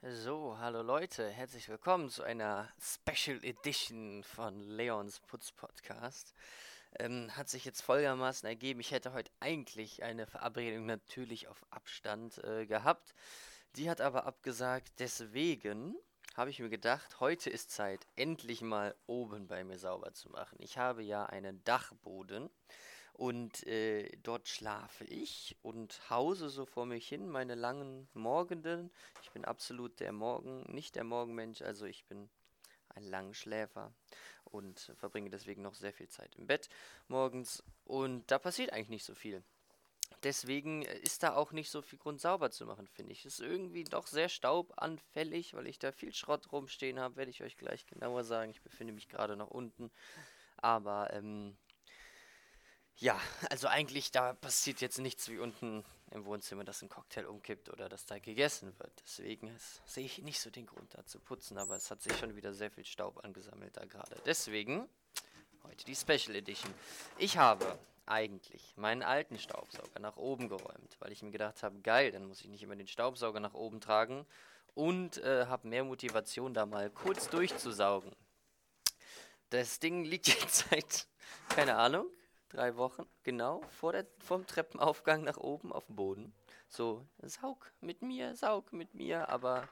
So, hallo Leute, herzlich willkommen zu einer Special Edition von Leons Putz Podcast. Ähm, hat sich jetzt folgendermaßen ergeben, ich hätte heute eigentlich eine Verabredung natürlich auf Abstand äh, gehabt. Die hat aber abgesagt, deswegen habe ich mir gedacht, heute ist Zeit, endlich mal oben bei mir sauber zu machen. Ich habe ja einen Dachboden und äh, dort schlafe ich und hause so vor mich hin meine langen Morgenden. Ich bin absolut der Morgen, nicht der Morgenmensch, also ich bin ein Langschläfer und verbringe deswegen noch sehr viel Zeit im Bett morgens und da passiert eigentlich nicht so viel. Deswegen ist da auch nicht so viel Grund sauber zu machen, finde ich. Ist irgendwie doch sehr staubanfällig, weil ich da viel Schrott rumstehen habe, werde ich euch gleich genauer sagen. Ich befinde mich gerade noch unten. Aber ähm, ja, also eigentlich da passiert jetzt nichts wie unten im Wohnzimmer, dass ein Cocktail umkippt oder dass da gegessen wird. Deswegen sehe ich nicht so den Grund da zu putzen, aber es hat sich schon wieder sehr viel Staub angesammelt da gerade. Deswegen heute die Special Edition. Ich habe eigentlich meinen alten Staubsauger nach oben geräumt, weil ich mir gedacht habe, geil, dann muss ich nicht immer den Staubsauger nach oben tragen und äh, habe mehr Motivation da mal kurz durchzusaugen. Das Ding liegt jetzt seit, keine Ahnung, drei Wochen, genau, vor der, vom Treppenaufgang nach oben auf dem Boden. So, saug mit mir, saug mit mir, aber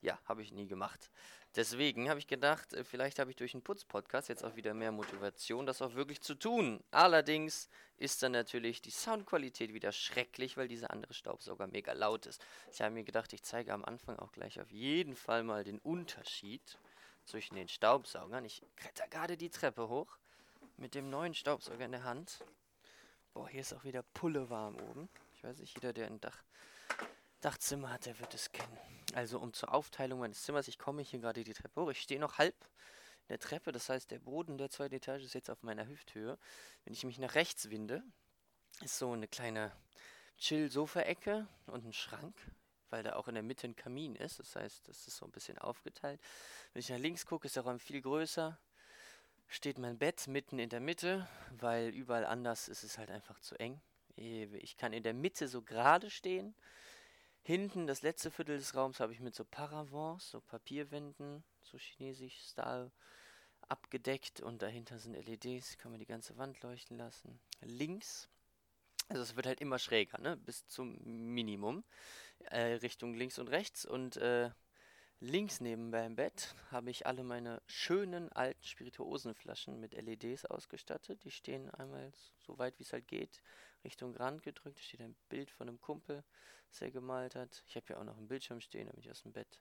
ja, habe ich nie gemacht. Deswegen habe ich gedacht, äh, vielleicht habe ich durch einen Putz-Podcast jetzt auch wieder mehr Motivation, das auch wirklich zu tun. Allerdings ist dann natürlich die Soundqualität wieder schrecklich, weil dieser andere Staubsauger mega laut ist. Ich habe mir gedacht, ich zeige am Anfang auch gleich auf jeden Fall mal den Unterschied zwischen den Staubsaugern. Ich kletter gerade die Treppe hoch mit dem neuen Staubsauger in der Hand. Boah, hier ist auch wieder Pulle warm oben. Ich weiß nicht, jeder, der ein Dach, Dachzimmer hat, der wird es kennen. Also um zur Aufteilung meines Zimmers, ich komme hier gerade die Treppe hoch. Ich stehe noch halb in der Treppe, das heißt, der Boden der zweiten Etage ist jetzt auf meiner Hüfthöhe. Wenn ich mich nach rechts winde, ist so eine kleine Chill-Sofa-Ecke und ein Schrank, weil da auch in der Mitte ein Kamin ist. Das heißt, das ist so ein bisschen aufgeteilt. Wenn ich nach links gucke, ist der Raum viel größer steht mein Bett mitten in der Mitte, weil überall anders ist es halt einfach zu eng. Ich kann in der Mitte so gerade stehen. Hinten, das letzte Viertel des Raums, habe ich mit so Paravents, so Papierwänden, so chinesisch Style, abgedeckt und dahinter sind LEDs, kann man die ganze Wand leuchten lassen. Links, also es wird halt immer schräger, ne, bis zum Minimum, äh, Richtung links und rechts und äh, Links neben meinem Bett habe ich alle meine schönen alten Spirituosenflaschen mit LEDs ausgestattet. Die stehen einmal so weit wie es halt geht Richtung Rand gedrückt. Da steht ein Bild von einem Kumpel, das er gemalt hat. Ich habe ja auch noch einen Bildschirm stehen, damit ich aus dem Bett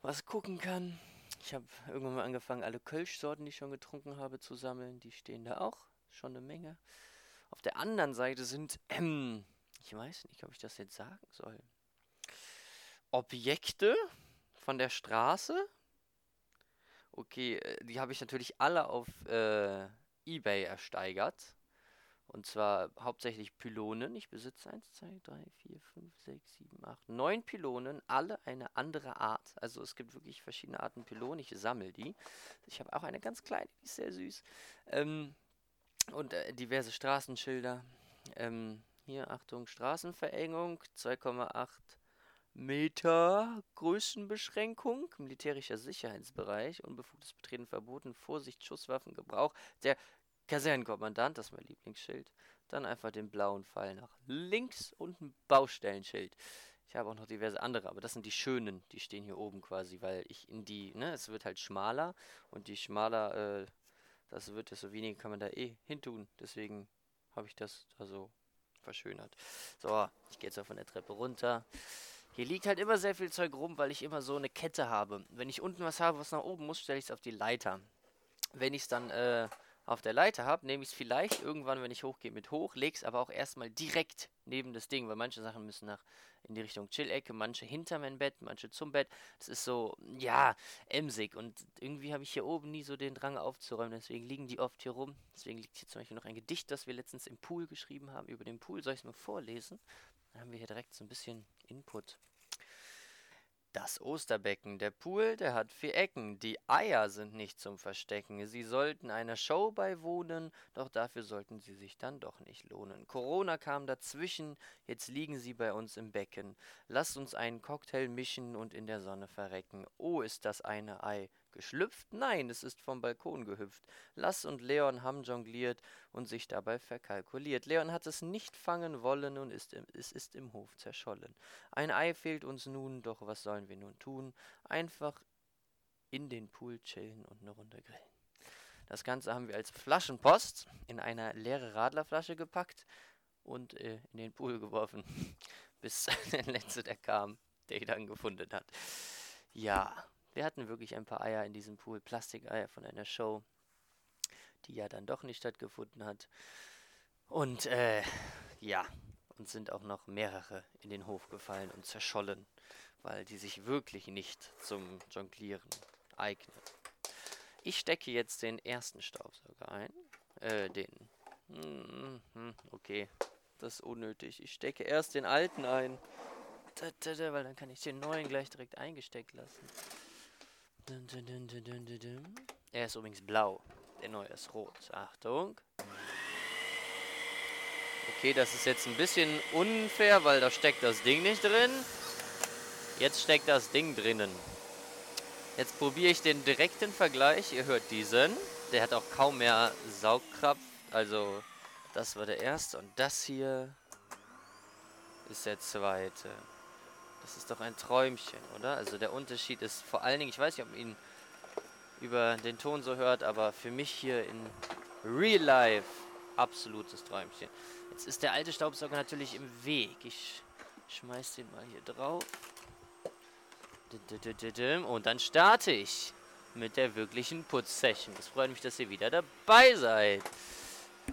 was gucken kann. Ich habe irgendwann mal angefangen, alle Kölschsorten, die ich schon getrunken habe, zu sammeln. Die stehen da auch. Schon eine Menge. Auf der anderen Seite sind, ähm, ich weiß nicht, ob ich das jetzt sagen soll. Objekte von der Straße. Okay, äh, die habe ich natürlich alle auf äh, eBay ersteigert. Und zwar hauptsächlich Pylonen. Ich besitze 1, 2, 3, 4, 5, 6, 7, 8, 9 Pylonen. Alle eine andere Art. Also es gibt wirklich verschiedene Arten Pylonen. Ich sammle die. Ich habe auch eine ganz kleine, die ist sehr süß. Ähm, und äh, diverse Straßenschilder. Ähm, hier, Achtung, Straßenverengung. 2,8 Meter Größenbeschränkung, militärischer Sicherheitsbereich, unbefugtes Betreten verboten, Vorsicht, Schusswaffengebrauch. Der Kasernenkommandant, das ist mein Lieblingsschild. Dann einfach den blauen Pfeil nach links und ein Baustellenschild. Ich habe auch noch diverse andere, aber das sind die schönen, die stehen hier oben quasi, weil ich in die, ne, es wird halt schmaler und die schmaler, äh, das wird, desto weniger kann man da eh hintun. Deswegen habe ich das da so verschönert. So, ich gehe jetzt auch von der Treppe runter. Hier liegt halt immer sehr viel Zeug rum, weil ich immer so eine Kette habe. Wenn ich unten was habe, was nach oben muss, stelle ich es auf die Leiter. Wenn ich es dann äh, auf der Leiter habe, nehme ich es vielleicht irgendwann, wenn ich hochgehe, mit hoch, lege es aber auch erstmal direkt neben das Ding, weil manche Sachen müssen nach in die Richtung Chill-Ecke, manche hinter mein Bett, manche zum Bett. Das ist so, ja, emsig. Und irgendwie habe ich hier oben nie so den Drang aufzuräumen, deswegen liegen die oft hier rum. Deswegen liegt hier zum Beispiel noch ein Gedicht, das wir letztens im Pool geschrieben haben, über den Pool. Soll ich es mal vorlesen? Dann haben wir hier direkt so ein bisschen Input. Das Osterbecken, der Pool, der hat vier Ecken. Die Eier sind nicht zum Verstecken. Sie sollten einer Show beiwohnen, doch dafür sollten sie sich dann doch nicht lohnen. Corona kam dazwischen, jetzt liegen sie bei uns im Becken. Lasst uns einen Cocktail mischen und in der Sonne verrecken. Oh, ist das eine Ei Geschlüpft? Nein, es ist vom Balkon gehüpft. Lass und Leon haben jongliert und sich dabei verkalkuliert. Leon hat es nicht fangen wollen und ist im, es ist im Hof zerschollen. Ein Ei fehlt uns nun, doch was sollen wir nun tun? Einfach in den Pool chillen und eine Runde grillen. Das Ganze haben wir als Flaschenpost in eine leere Radlerflasche gepackt und äh, in den Pool geworfen, bis der letzte, der kam, der ihn dann gefunden hat. Ja, wir hatten wirklich ein paar Eier in diesem Pool, Plastikeier von einer Show, die ja dann doch nicht stattgefunden hat. Und äh, ja, uns sind auch noch mehrere in den Hof gefallen und zerschollen, weil die sich wirklich nicht zum Jonglieren eignen. Ich stecke jetzt den ersten Staubsauger ein. Äh, den. Hm, okay, das ist unnötig. Ich stecke erst den alten ein. Weil dann kann ich den neuen gleich direkt eingesteckt lassen. Er ist übrigens blau. Der neue ist rot. Achtung. Okay, das ist jetzt ein bisschen unfair, weil da steckt das Ding nicht drin. Jetzt steckt das Ding drinnen. Jetzt probiere ich den direkten Vergleich. Ihr hört diesen. Der hat auch kaum mehr Saugkraft. Also, das war der erste. Und das hier ist der zweite. Das ist doch ein Träumchen, oder? Also der Unterschied ist vor allen Dingen, ich weiß nicht, ob man ihn über den Ton so hört, aber für mich hier in Real Life absolutes Träumchen. Jetzt ist der alte Staubsauger natürlich im Weg. Ich schmeiß den mal hier drauf. Und dann starte ich mit der wirklichen Putzsession. Es freut mich, dass ihr wieder dabei seid.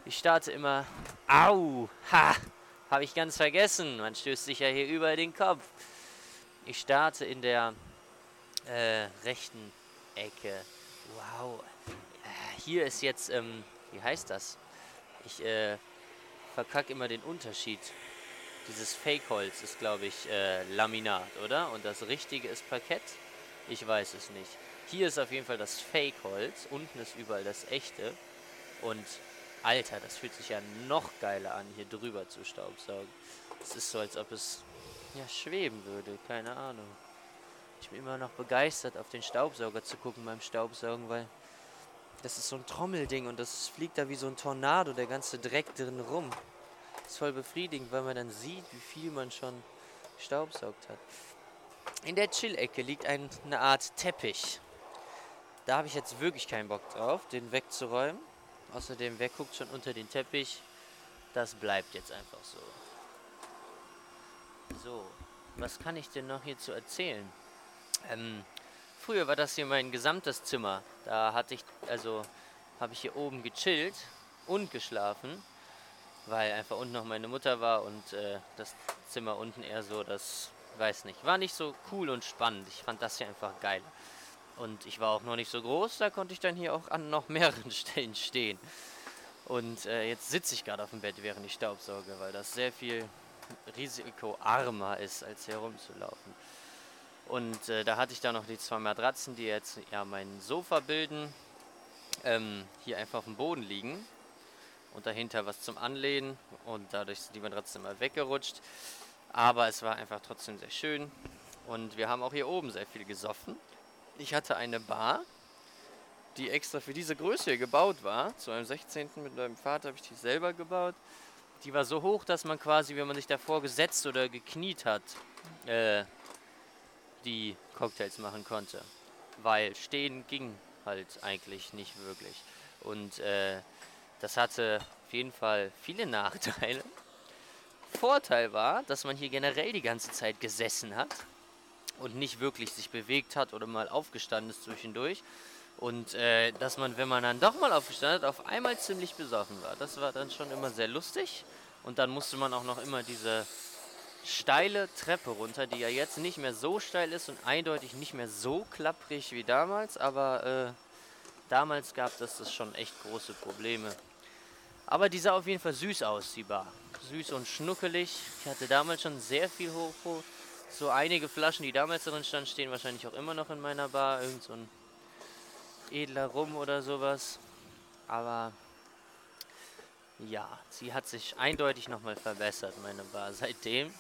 Ich starte immer. Au! Ha! Habe ich ganz vergessen. Man stößt sich ja hier über den Kopf. Ich starte in der äh, rechten Ecke. Wow. Äh, hier ist jetzt, ähm, wie heißt das? Ich äh, verkacke immer den Unterschied. Dieses Fake-Holz ist, glaube ich, äh, Laminat, oder? Und das richtige ist Parkett? Ich weiß es nicht. Hier ist auf jeden Fall das Fake-Holz. Unten ist überall das echte. Und Alter, das fühlt sich ja noch geiler an, hier drüber zu staubsaugen. Es ist so, als ob es ja, schweben würde. Keine Ahnung. Ich bin immer noch begeistert, auf den Staubsauger zu gucken beim Staubsaugen, weil das ist so ein Trommelding und das fliegt da wie so ein Tornado, der ganze Dreck drin rum. Ist voll befriedigend, weil man dann sieht, wie viel man schon staubsaugt hat. In der Chill-Ecke liegt ein, eine Art Teppich. Da habe ich jetzt wirklich keinen Bock drauf, den wegzuräumen. Außerdem, wer guckt schon unter den Teppich? Das bleibt jetzt einfach so. So, was kann ich denn noch hierzu erzählen? Ähm, früher war das hier mein gesamtes Zimmer. Da hatte ich, also habe ich hier oben gechillt und geschlafen, weil einfach unten noch meine Mutter war und äh, das Zimmer unten eher so, das weiß nicht, war nicht so cool und spannend. Ich fand das hier einfach geil. Und ich war auch noch nicht so groß, da konnte ich dann hier auch an noch mehreren Stellen stehen. Und äh, jetzt sitze ich gerade auf dem Bett, während ich staubsauge, weil das sehr viel risikoarmer ist, als herumzulaufen. Und äh, da hatte ich dann noch die zwei Matratzen, die jetzt ja mein Sofa bilden, ähm, hier einfach auf dem Boden liegen und dahinter was zum Anlehnen und dadurch sind die Matratzen immer weggerutscht. Aber es war einfach trotzdem sehr schön und wir haben auch hier oben sehr viel gesoffen. Ich hatte eine Bar, die extra für diese Größe hier gebaut war. Zu einem 16. mit meinem Vater habe ich die selber gebaut. Die war so hoch, dass man quasi, wenn man sich davor gesetzt oder gekniet hat, äh, die Cocktails machen konnte. Weil stehen ging halt eigentlich nicht wirklich. Und äh, das hatte auf jeden Fall viele Nachteile. Vorteil war, dass man hier generell die ganze Zeit gesessen hat und nicht wirklich sich bewegt hat oder mal aufgestanden ist zwischendurch. Und äh, dass man, wenn man dann doch mal aufgestanden hat, auf einmal ziemlich besoffen war. Das war dann schon immer sehr lustig. Und dann musste man auch noch immer diese steile Treppe runter, die ja jetzt nicht mehr so steil ist und eindeutig nicht mehr so klapprig wie damals. Aber äh, damals gab es das schon echt große Probleme. Aber die sah auf jeden Fall süß aus, die Bar. Süß und schnuckelig. Ich hatte damals schon sehr viel Hochpo So einige Flaschen, die damals drin standen, stehen wahrscheinlich auch immer noch in meiner Bar. Irgend so ein edler Rum oder sowas. Aber ja, sie hat sich eindeutig nochmal verbessert, meine Bar, seitdem.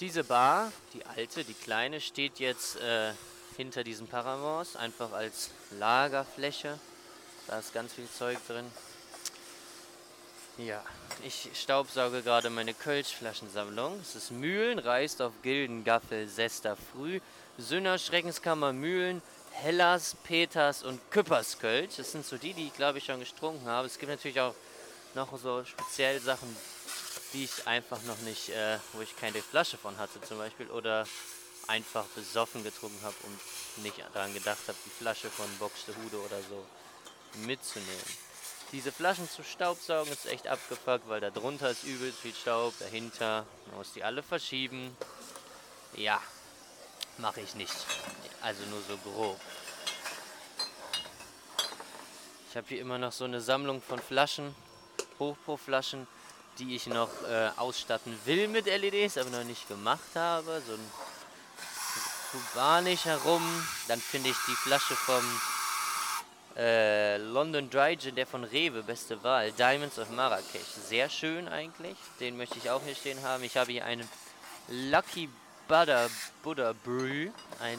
Diese Bar, die alte, die kleine, steht jetzt äh, hinter diesem Paramors, einfach als Lagerfläche. Da ist ganz viel Zeug drin. Ja, ich staubsauge gerade meine Kölschflaschensammlung. Es ist Mühlen, Reist auf Gilden, Gaffel, Sester, Früh, Sünner, Schreckenskammer, Mühlen, Hellas, Peters und Küpperskölsch. Das sind so die, die ich glaube ich schon getrunken habe. Es gibt natürlich auch noch so speziell Sachen, die ich einfach noch nicht, äh, wo ich keine Flasche von hatte zum Beispiel oder einfach besoffen getrunken habe und nicht daran gedacht habe, die Flasche von Box de Hude oder so mitzunehmen. Diese Flaschen zu Staubsaugen ist echt abgefuckt, weil da drunter ist übelst viel Staub, dahinter, man muss die alle verschieben. Ja, mache ich nicht. Also nur so grob. Ich habe hier immer noch so eine Sammlung von Flaschen, Hochproflaschen, die ich noch äh, ausstatten will mit LEDs, aber noch nicht gemacht habe. So ein kubanisch herum. Dann finde ich die Flasche vom äh, London Dry Gin, der von Rewe, beste Wahl. Diamonds of Marrakesch. Sehr schön eigentlich. Den möchte ich auch hier stehen haben. Ich habe hier einen Lucky Butter Buddha Brew. Ein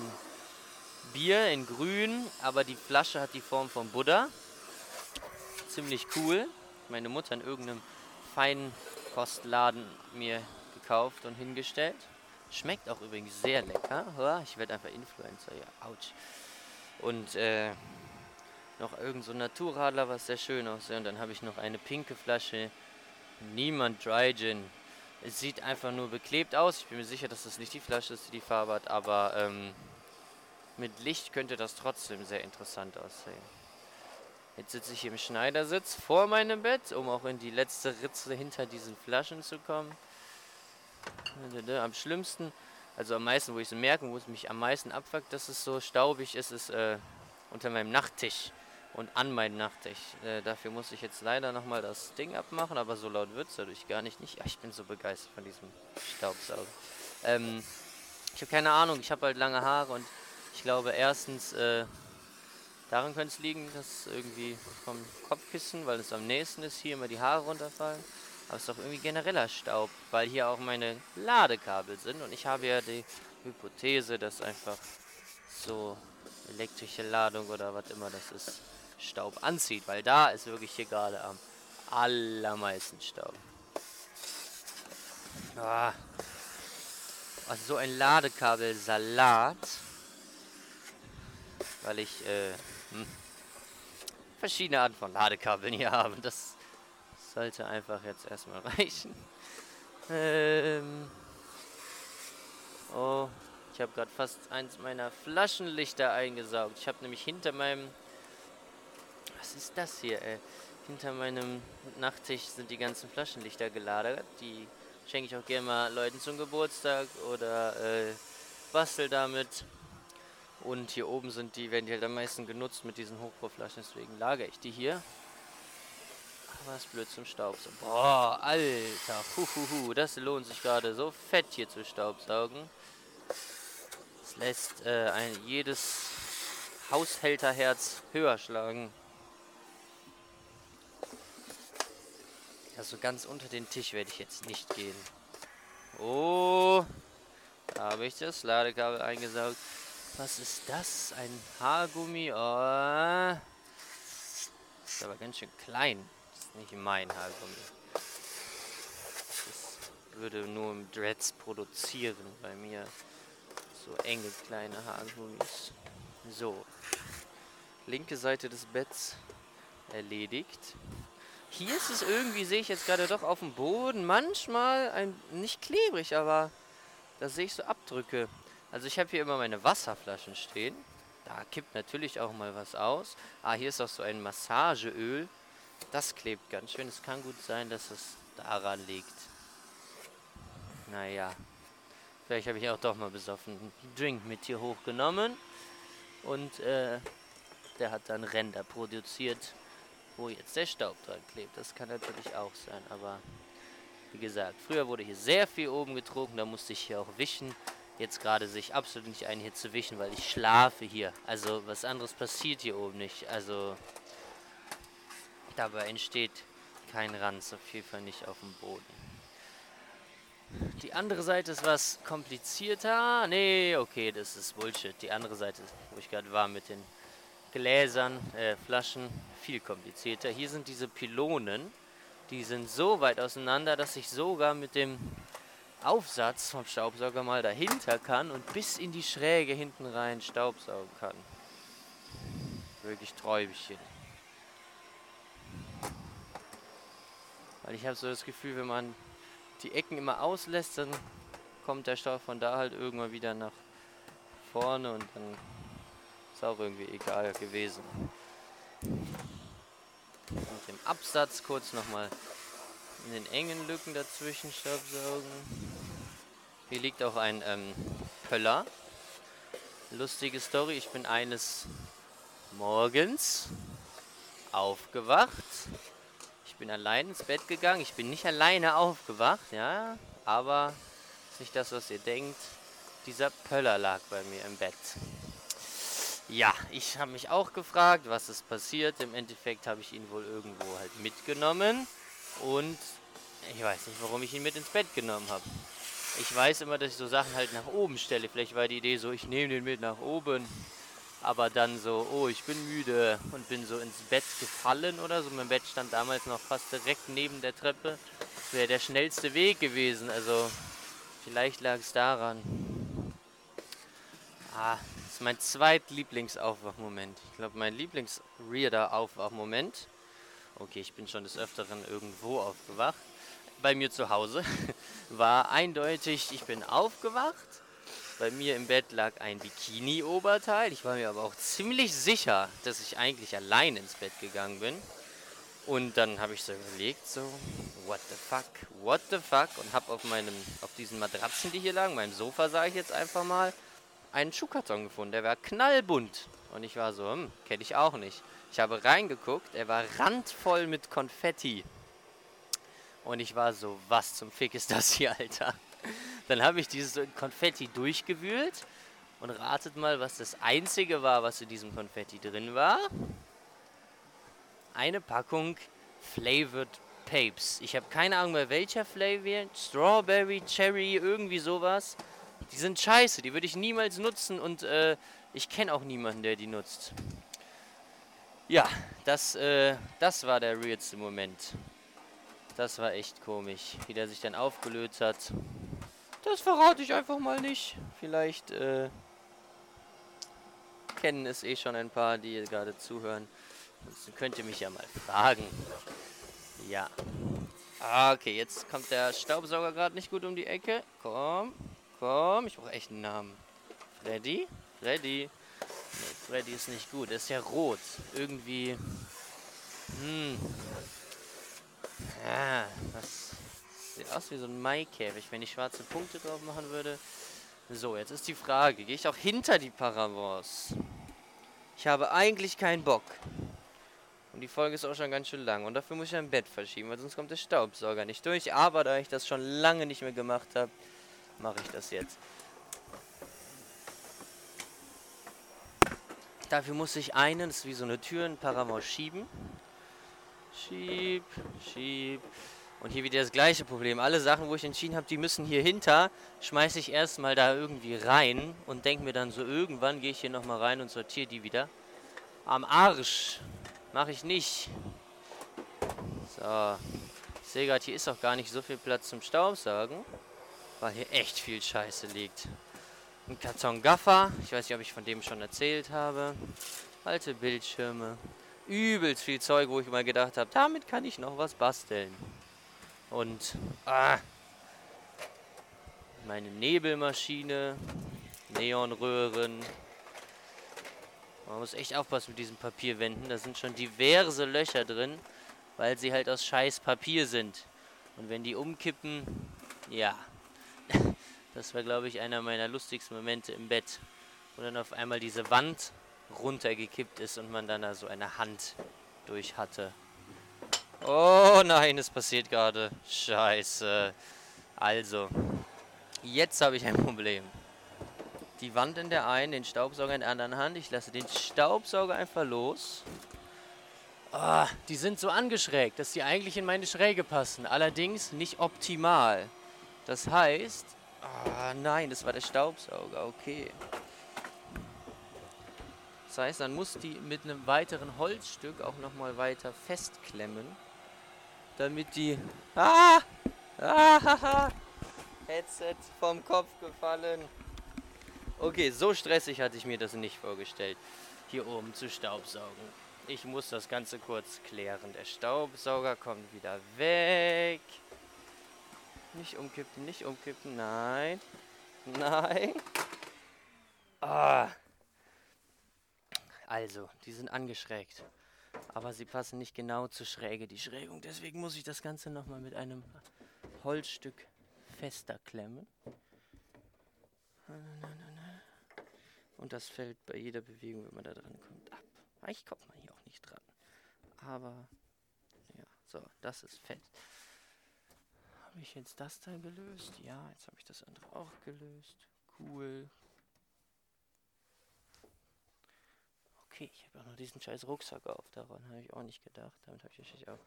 Bier in grün, aber die Flasche hat die Form von Buddha. Ziemlich cool. Meine Mutter in irgendeinem Feinkostladen mir gekauft und hingestellt. Schmeckt auch übrigens sehr lecker. Ich werde einfach Influencer, ja, ouch. Und äh, noch irgend so ein Naturradler, was sehr schön aussieht. Und dann habe ich noch eine pinke Flasche Niemand Dry Gin. Es sieht einfach nur beklebt aus. Ich bin mir sicher, dass das nicht die Flasche ist, die die Farbe hat, aber ähm, mit Licht könnte das trotzdem sehr interessant aussehen. Jetzt sitze ich im Schneidersitz vor meinem Bett, um auch in die letzte Ritze hinter diesen Flaschen zu kommen. Am schlimmsten, also am meisten, wo ich es merke, wo es mich am meisten abfuckt, dass es so staubig ist, ist äh, unter meinem Nachttisch und an meinem Nachttisch. Äh, dafür muss ich jetzt leider nochmal das Ding abmachen, aber so laut wird es dadurch gar nicht. nicht. Ich bin so begeistert von diesem Staubsauger. Ähm, ich habe keine Ahnung, ich habe halt lange Haare und ich glaube erstens, äh, daran könnte es liegen, dass irgendwie vom Kopfkissen, weil es am nächsten ist, hier immer die Haare runterfallen. Aber es ist doch irgendwie genereller Staub, weil hier auch meine Ladekabel sind. Und ich habe ja die Hypothese, dass einfach so elektrische Ladung oder was immer das ist, Staub anzieht. Weil da ist wirklich hier gerade am allermeisten Staub. Ah. Also so ein Ladekabelsalat. Weil ich äh, hm, verschiedene Arten von Ladekabeln hier habe. Das sollte einfach jetzt erstmal reichen. Ähm oh, ich habe gerade fast eins meiner Flaschenlichter eingesaugt. Ich habe nämlich hinter meinem... Was ist das hier, ey? Hinter meinem Nachttisch sind die ganzen Flaschenlichter gelagert. Die schenke ich auch gerne mal Leuten zum Geburtstag oder äh, bastel damit. Und hier oben sind die, werden die halt am meisten genutzt mit diesen Hochproflaschen, deswegen lagere ich die hier. Was blöd zum Staubsaugen. Boah, Alter. Huhuhu, das lohnt sich gerade so fett hier zu staubsaugen. Das lässt äh, ein, jedes Haushälterherz höher schlagen. Also ganz unter den Tisch werde ich jetzt nicht gehen. Oh, da habe ich das Ladekabel eingesaugt. Was ist das? Ein Haargummi? Oh. Ist aber ganz schön klein nicht mein Haargummi. Das würde nur im Dreads produzieren bei mir. So enge kleine Haargummis. So. Linke Seite des Betts erledigt. Hier ist es irgendwie, sehe ich jetzt gerade doch auf dem Boden, manchmal ein, nicht klebrig, aber da sehe ich so Abdrücke. Also ich habe hier immer meine Wasserflaschen stehen. Da kippt natürlich auch mal was aus. Ah, hier ist auch so ein Massageöl. Das klebt ganz schön. Es kann gut sein, dass es daran liegt. Naja. Vielleicht habe ich auch doch mal besoffen einen Drink mit hier hochgenommen. Und äh, der hat dann Ränder produziert, wo jetzt der Staub dran klebt. Das kann natürlich auch sein. Aber wie gesagt, früher wurde hier sehr viel oben getrunken. Da musste ich hier auch wischen. jetzt gerade sich absolut nicht ein, hier zu wischen, weil ich schlafe hier. Also was anderes passiert hier oben nicht. Also dabei entsteht kein Ranz, auf jeden Fall nicht auf dem Boden. Die andere Seite ist was komplizierter. Nee, okay, das ist Bullshit. Die andere Seite, wo ich gerade war mit den Gläsern, äh, Flaschen, viel komplizierter. Hier sind diese Pylonen, die sind so weit auseinander, dass ich sogar mit dem Aufsatz vom Staubsauger mal dahinter kann und bis in die Schräge hinten rein staubsaugen kann. Wirklich Träumchen. Weil ich habe so das Gefühl, wenn man die Ecken immer auslässt, dann kommt der Staub von da halt irgendwann wieder nach vorne und dann ist auch irgendwie egal gewesen. Mit dem Absatz kurz nochmal in den engen Lücken dazwischen staubsaugen. Hier liegt auch ein ähm, Pöller. Lustige Story, ich bin eines Morgens aufgewacht. Ich bin allein ins Bett gegangen. Ich bin nicht alleine aufgewacht, ja, aber ist nicht das, was ihr denkt. Dieser Pöller lag bei mir im Bett. Ja, ich habe mich auch gefragt, was ist passiert. Im Endeffekt habe ich ihn wohl irgendwo halt mitgenommen und ich weiß nicht, warum ich ihn mit ins Bett genommen habe. Ich weiß immer, dass ich so Sachen halt nach oben stelle. Vielleicht war die Idee so, ich nehme den mit nach oben. Aber dann so, oh, ich bin müde und bin so ins Bett gefallen oder so. Mein Bett stand damals noch fast direkt neben der Treppe. Das wäre der schnellste Weg gewesen. Also vielleicht lag es daran. Ah, das ist mein zweitlieblingsaufwachmoment. Ich glaube, mein Lieblings-Reader-Aufwachmoment. Okay, ich bin schon des Öfteren irgendwo aufgewacht bei mir zu Hause war eindeutig, ich bin aufgewacht. Bei mir im Bett lag ein Bikini-Oberteil. Ich war mir aber auch ziemlich sicher, dass ich eigentlich allein ins Bett gegangen bin. Und dann habe ich so überlegt, so, what the fuck, what the fuck? Und habe auf auf diesen Matratzen, die hier lagen, meinem Sofa, sage ich jetzt einfach mal, einen Schuhkarton gefunden. Der war knallbunt. Und ich war so, hm, kenne ich auch nicht. Ich habe reingeguckt, er war randvoll mit Konfetti. Und ich war so, was zum Fick ist das hier, Alter? Dann habe ich dieses Konfetti durchgewühlt und ratet mal, was das einzige war, was in diesem Konfetti drin war. Eine Packung Flavored Papes. Ich habe keine Ahnung bei welcher Flavor. Strawberry, Cherry, irgendwie sowas. Die sind scheiße, die würde ich niemals nutzen und äh, ich kenne auch niemanden, der die nutzt. Ja, das, äh, das war der realste Moment. Das war echt komisch, wie der sich dann aufgelöst hat. Das verrate ich einfach mal nicht. Vielleicht äh, kennen es eh schon ein paar, die gerade zuhören. Ansonsten könnt ihr mich ja mal fragen. Ja. Ah, okay, jetzt kommt der Staubsauger gerade nicht gut um die Ecke. Komm, komm, ich brauche echt einen Namen. Freddy? Freddy? Nee, Freddy ist nicht gut. Er ist ja rot. Irgendwie. Hm. Ja, das sieht aus wie so ein Maikäfig, wenn ich schwarze Punkte drauf machen würde. So, jetzt ist die Frage, gehe ich auch hinter die Paravents? Ich habe eigentlich keinen Bock. Und die Folge ist auch schon ganz schön lang. Und dafür muss ich ein Bett verschieben, weil sonst kommt der Staubsauger nicht durch. Aber da ich das schon lange nicht mehr gemacht habe, mache ich das jetzt. Dafür muss ich einen, das ist wie so eine Tür, ein Paravent schieben. Schieb, schieb. Und hier wieder das gleiche Problem. Alle Sachen, wo ich entschieden habe, die müssen hier hinter, schmeiße ich erstmal da irgendwie rein und denke mir dann so, irgendwann gehe ich hier nochmal rein und sortiere die wieder. Am Arsch. Mache ich nicht. So. Ich sehe gerade, hier ist auch gar nicht so viel Platz zum Staubsaugen, weil hier echt viel Scheiße liegt. Ein Karton Gaffer. Ich weiß nicht, ob ich von dem schon erzählt habe. Alte Bildschirme übelst viel Zeug, wo ich mal gedacht habe, damit kann ich noch was basteln. Und ah, meine Nebelmaschine, Neonröhren. Man muss echt aufpassen mit diesen Papierwänden. Da sind schon diverse Löcher drin, weil sie halt aus scheiß Papier sind. Und wenn die umkippen, ja. Das war, glaube ich, einer meiner lustigsten Momente im Bett. Wo dann auf einmal diese Wand runtergekippt ist und man dann da so eine Hand durch hatte. Oh nein, es passiert gerade. Scheiße. Also, jetzt habe ich ein Problem. die Wand in der einen, den Staubsauger in der anderen Hand. Ich lasse den Staubsauger einfach los. Oh, die sind so angeschrägt, dass die eigentlich in meine Schräge passen. Allerdings nicht optimal. Das heißt... Ah, nein, das war der Staubsauger. Okay. Das heißt, dann muss die mit einem weiteren Holzstück auch nochmal weiter festklemmen. Damit die... Ah! Ah! Headset vom Kopf gefallen. Okay, so stressig hatte ich mir das nicht vorgestellt, hier oben zu staubsaugen. Ich muss das Ganze kurz klären. Der Staubsauger kommt wieder weg. Nicht umkippen, nicht umkippen. Nein. Nein. Ah. Also, die sind angeschrägt. Aber sie passen nicht genau zur Schräge, die Schrägung. Deswegen muss ich das Ganze nochmal mit einem Holzstück fester klemmen. Und das fällt bei jeder Bewegung, wenn man da dran kommt, ab. Eigentlich kommt man hier auch nicht dran. Aber, ja, so, das ist fett. Habe ich jetzt das Teil gelöst? Ja, jetzt habe ich das andere auch gelöst. Cool. Okay, ich habe auch noch diesen scheiß Rucksack auf. Daran habe ich auch nicht gedacht. Damit habe ich wahrscheinlich auch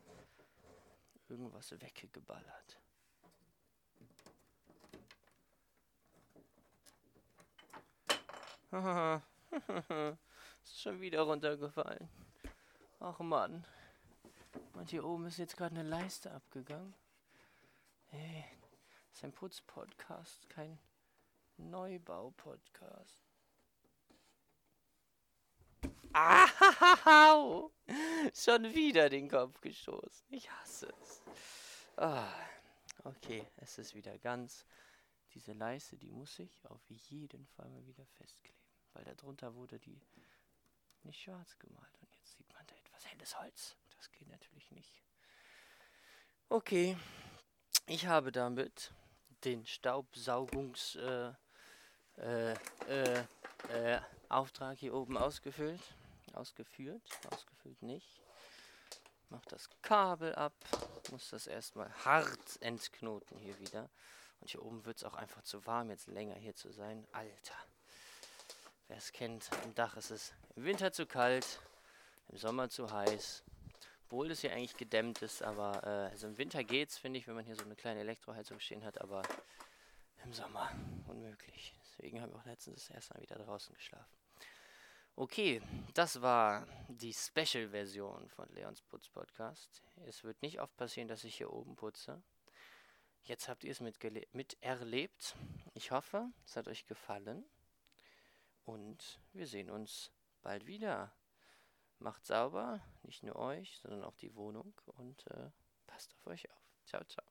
irgendwas weggeballert. ist schon wieder runtergefallen. Ach Mann. Und hier oben ist jetzt gerade eine Leiste abgegangen. Hey, das ist ein Putzpodcast, kein Neubau-Podcast. Ah, schon wieder den Kopf gestoßen. Ich hasse es. Ah, okay, es ist wieder ganz. Diese Leiste, die muss ich auf jeden Fall mal wieder festkleben weil darunter wurde die nicht schwarz gemalt. Und jetzt sieht man da etwas helles Holz. Das geht natürlich nicht. Okay, ich habe damit den Staubsaugungs äh, äh, äh, äh, hier oben ausgefüllt. Ausgeführt, ausgefüllt nicht. Mach das Kabel ab, muss das erstmal hart entknoten hier wieder. Und hier oben wird es auch einfach zu warm, jetzt länger hier zu sein. Alter. Wer es kennt, im Dach ist es im Winter zu kalt, im Sommer zu heiß. Obwohl es hier eigentlich gedämmt ist, aber äh, also im Winter geht's, finde ich, wenn man hier so eine kleine Elektroheizung stehen hat, aber im Sommer unmöglich. Deswegen habe ich auch letztens das erste Mal wieder draußen geschlafen. Okay, das war die Special-Version von Leons Putz Podcast. Es wird nicht oft passieren, dass ich hier oben putze. Jetzt habt ihr es miterlebt. Ich hoffe, es hat euch gefallen. Und wir sehen uns bald wieder. Macht sauber, nicht nur euch, sondern auch die Wohnung und äh, passt auf euch auf. Ciao, ciao.